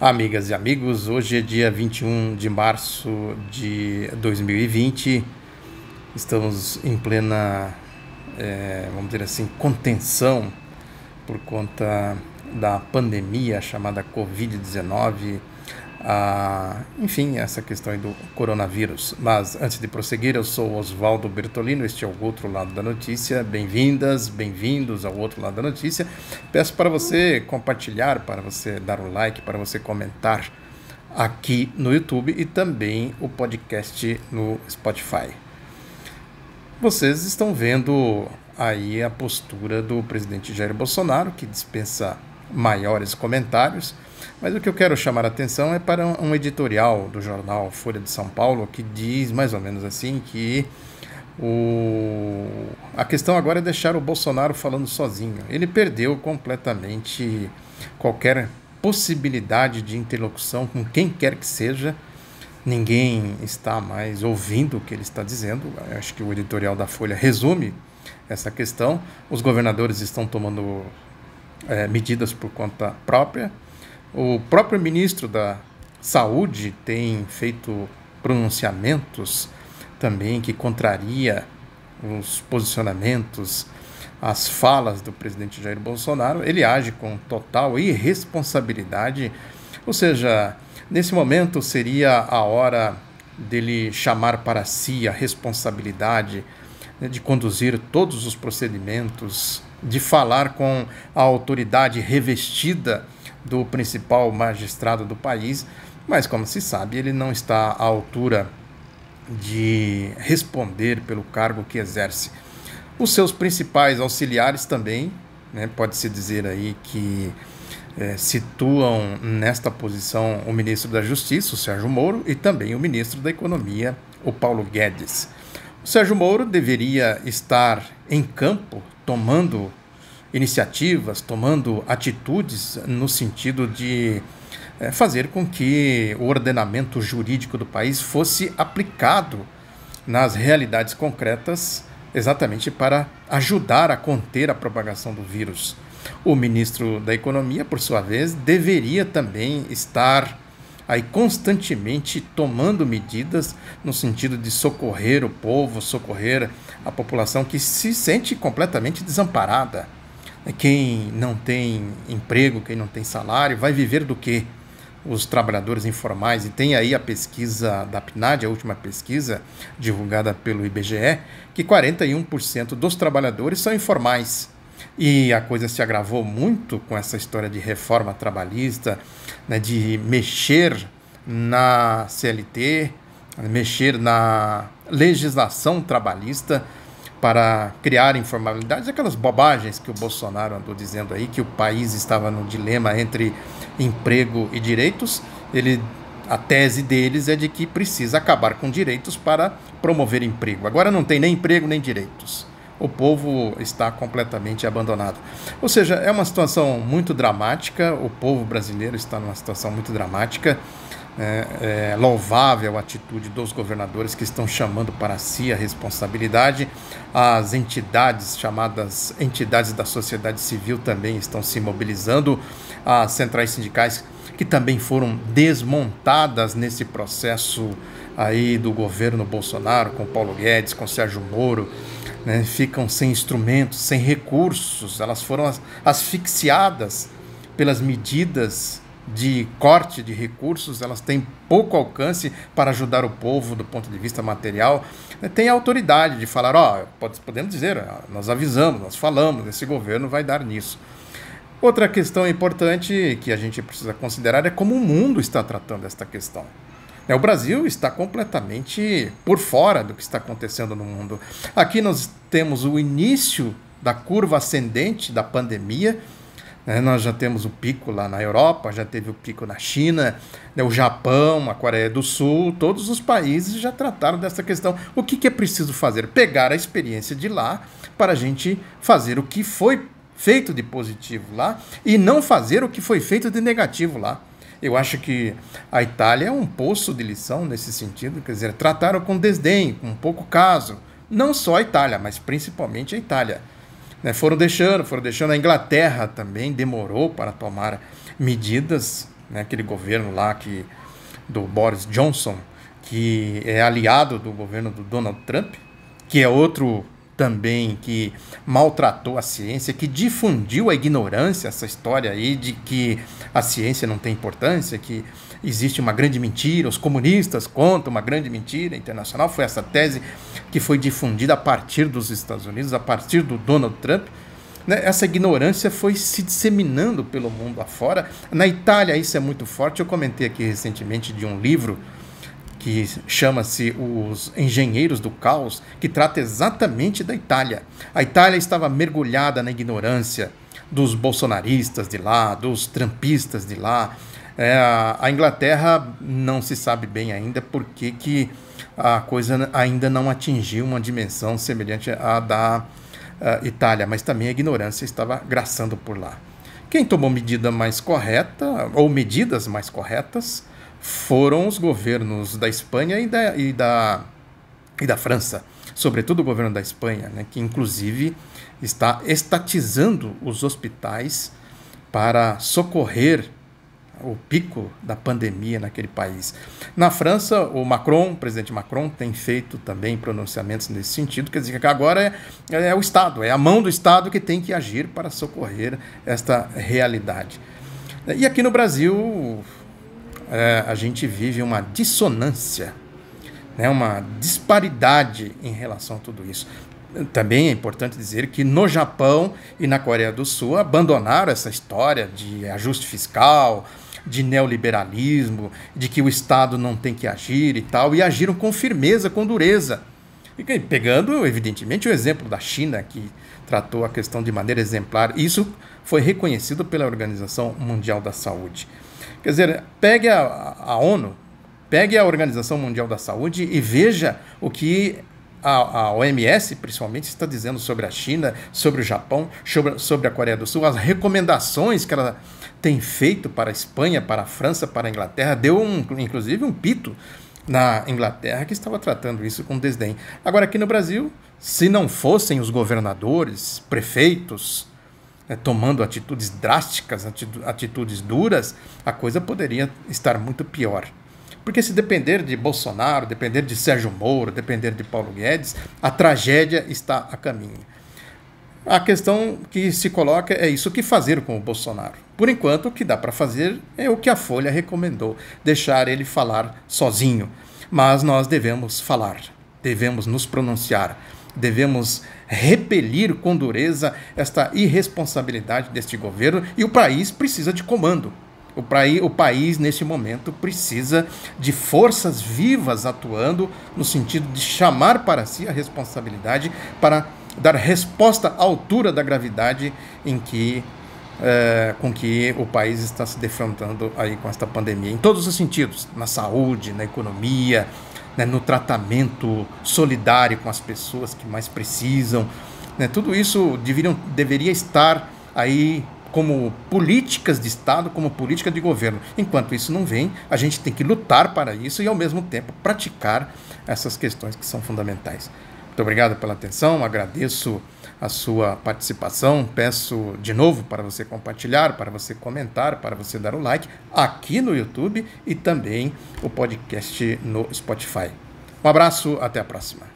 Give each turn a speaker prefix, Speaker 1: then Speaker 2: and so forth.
Speaker 1: Amigas e amigos, hoje é dia 21 de março de 2020. Estamos em plena, é, vamos dizer assim, contenção por conta da pandemia chamada Covid-19 ah, enfim, essa questão do coronavírus. Mas antes de prosseguir, eu sou Oswaldo Bertolino, este é o Outro Lado da Notícia. Bem-vindas, bem-vindos ao Outro Lado da Notícia. Peço para você compartilhar, para você dar um like, para você comentar aqui no YouTube e também o podcast no Spotify. Vocês estão vendo aí a postura do presidente Jair Bolsonaro, que dispensa maiores comentários mas o que eu quero chamar a atenção é para um editorial do jornal Folha de São Paulo que diz mais ou menos assim que o... a questão agora é deixar o Bolsonaro falando sozinho. Ele perdeu completamente qualquer possibilidade de interlocução com quem quer que seja. Ninguém está mais ouvindo o que ele está dizendo. Acho que o editorial da Folha resume essa questão. Os governadores estão tomando é, medidas por conta própria o próprio ministro da Saúde tem feito pronunciamentos também que contraria os posicionamentos, as falas do presidente Jair Bolsonaro. Ele age com total irresponsabilidade, ou seja, nesse momento seria a hora dele chamar para si a responsabilidade de conduzir todos os procedimentos, de falar com a autoridade revestida do principal magistrado do país, mas como se sabe, ele não está à altura de responder pelo cargo que exerce. Os seus principais auxiliares também, né, pode-se dizer aí que é, situam nesta posição o ministro da Justiça, o Sérgio Moro, e também o ministro da Economia, o Paulo Guedes. O Sérgio Moro deveria estar em campo tomando iniciativas, tomando atitudes no sentido de é, fazer com que o ordenamento jurídico do país fosse aplicado nas realidades concretas, exatamente para ajudar a conter a propagação do vírus. O ministro da Economia, por sua vez, deveria também estar aí constantemente tomando medidas no sentido de socorrer o povo, socorrer a população que se sente completamente desamparada. Quem não tem emprego, quem não tem salário, vai viver do quê? Os trabalhadores informais, e tem aí a pesquisa da PNAD, a última pesquisa divulgada pelo IBGE, que 41% dos trabalhadores são informais. E a coisa se agravou muito com essa história de reforma trabalhista, né, de mexer na CLT, mexer na legislação trabalhista para criar informalidades, aquelas bobagens que o Bolsonaro andou dizendo aí, que o país estava no dilema entre emprego e direitos. Ele, a tese deles é de que precisa acabar com direitos para promover emprego. Agora não tem nem emprego nem direitos. O povo está completamente abandonado. Ou seja, é uma situação muito dramática, o povo brasileiro está numa situação muito dramática. É, é, louvável a atitude dos governadores que estão chamando para si a responsabilidade. As entidades, chamadas entidades da sociedade civil, também estão se mobilizando. As centrais sindicais, que também foram desmontadas nesse processo aí do governo Bolsonaro, com Paulo Guedes, com Sérgio Moro, né, ficam sem instrumentos, sem recursos, elas foram asfixiadas pelas medidas de corte de recursos, elas têm pouco alcance para ajudar o povo do ponto de vista material. Tem a autoridade de falar, ó, oh, podemos dizer, nós avisamos, nós falamos, esse governo vai dar nisso. Outra questão importante que a gente precisa considerar é como o mundo está tratando esta questão. O Brasil está completamente por fora do que está acontecendo no mundo. Aqui nós temos o início da curva ascendente da pandemia, né? Nós já temos o pico lá na Europa, já teve o pico na China, né? o Japão, a Coreia do Sul, todos os países já trataram dessa questão. O que é preciso fazer? Pegar a experiência de lá para a gente fazer o que foi feito de positivo lá e não fazer o que foi feito de negativo lá. Eu acho que a Itália é um poço de lição nesse sentido, quer dizer, trataram com desdém, com pouco caso. Não só a Itália, mas principalmente a Itália. Né? Foram deixando, foram deixando. A Inglaterra também demorou para tomar medidas né, aquele governo lá que, do Boris Johnson, que é aliado do governo do Donald Trump, que é outro também que maltratou a ciência, que difundiu a ignorância, essa história aí de que a ciência não tem importância, que existe uma grande mentira, os comunistas contam uma grande mentira internacional. Foi essa tese que foi difundida a partir dos Estados Unidos, a partir do Donald Trump. Né? Essa ignorância foi se disseminando pelo mundo afora. Na Itália, isso é muito forte. Eu comentei aqui recentemente de um livro que chama-se Os Engenheiros do Caos, que trata exatamente da Itália. A Itália estava mergulhada na ignorância dos bolsonaristas de lá, dos trampistas de lá. É, a Inglaterra não se sabe bem ainda por que, a coisa ainda não atingiu uma dimensão semelhante à da uh, Itália, mas também a ignorância estava graçando por lá. Quem tomou medida mais correta, ou medidas mais corretas, foram os governos da Espanha e da, e da, e da França, sobretudo o governo da Espanha, né, que inclusive está estatizando os hospitais para socorrer o pico da pandemia naquele país. Na França, o Macron, o presidente Macron, tem feito também pronunciamentos nesse sentido, quer dizer que agora é, é o Estado, é a mão do Estado que tem que agir para socorrer esta realidade. E aqui no Brasil, a gente vive uma dissonância, né, uma disparidade em relação a tudo isso. Também é importante dizer que no Japão e na Coreia do Sul abandonaram essa história de ajuste fiscal, de neoliberalismo, de que o Estado não tem que agir e tal, e agiram com firmeza, com dureza. Pegando, evidentemente, o exemplo da China, que tratou a questão de maneira exemplar. Isso foi reconhecido pela Organização Mundial da Saúde. Quer dizer, pegue a, a ONU, pegue a Organização Mundial da Saúde e veja o que a, a, OMS, principalmente, está dizendo sobre a China, sobre o Japão, sobre, sobre a Coreia do Sul, as recomendações que ela tem feito para a Espanha, para a França, para a Inglaterra, deu um, inclusive um pito na Inglaterra que estava tratando isso com desdém. Agora, aqui no Brasil, se não fossem os governadores, prefeitos, né, tomando atitudes drásticas, atitudes duras, a coisa poderia estar muito pior. Porque se depender de Bolsonaro, depender de Sérgio Moro, depender de Paulo Guedes, a tragédia está a caminho. A questão que se coloca é isso: que fazer com o Bolsonaro? Por enquanto, o que dá para fazer é o que a Folha recomendou, deixar ele falar sozinho. Mas nós devemos falar, devemos nos pronunciar, devemos repelir com dureza esta irresponsabilidade deste governo e o país precisa de comando. O, praí, o país, neste momento, precisa de forças vivas atuando no sentido de chamar para si a responsabilidade para dar resposta à altura da gravidade em que é, com que o país está se defrontando aí com esta pandemia, em todos os sentidos, na saúde, na economia, né, no tratamento solidário com as pessoas que mais precisam. Né, tudo isso deveriam, deveria estar aí como políticas de Estado, como política de governo. Enquanto isso não vem, a gente tem que lutar para isso e, ao mesmo tempo, praticar essas questões que são fundamentais. Muito obrigado pela atenção, agradeço a sua participação. Peço de novo para você compartilhar, para você comentar, para você dar o like aqui no YouTube e também o podcast no Spotify. Um abraço, até a próxima.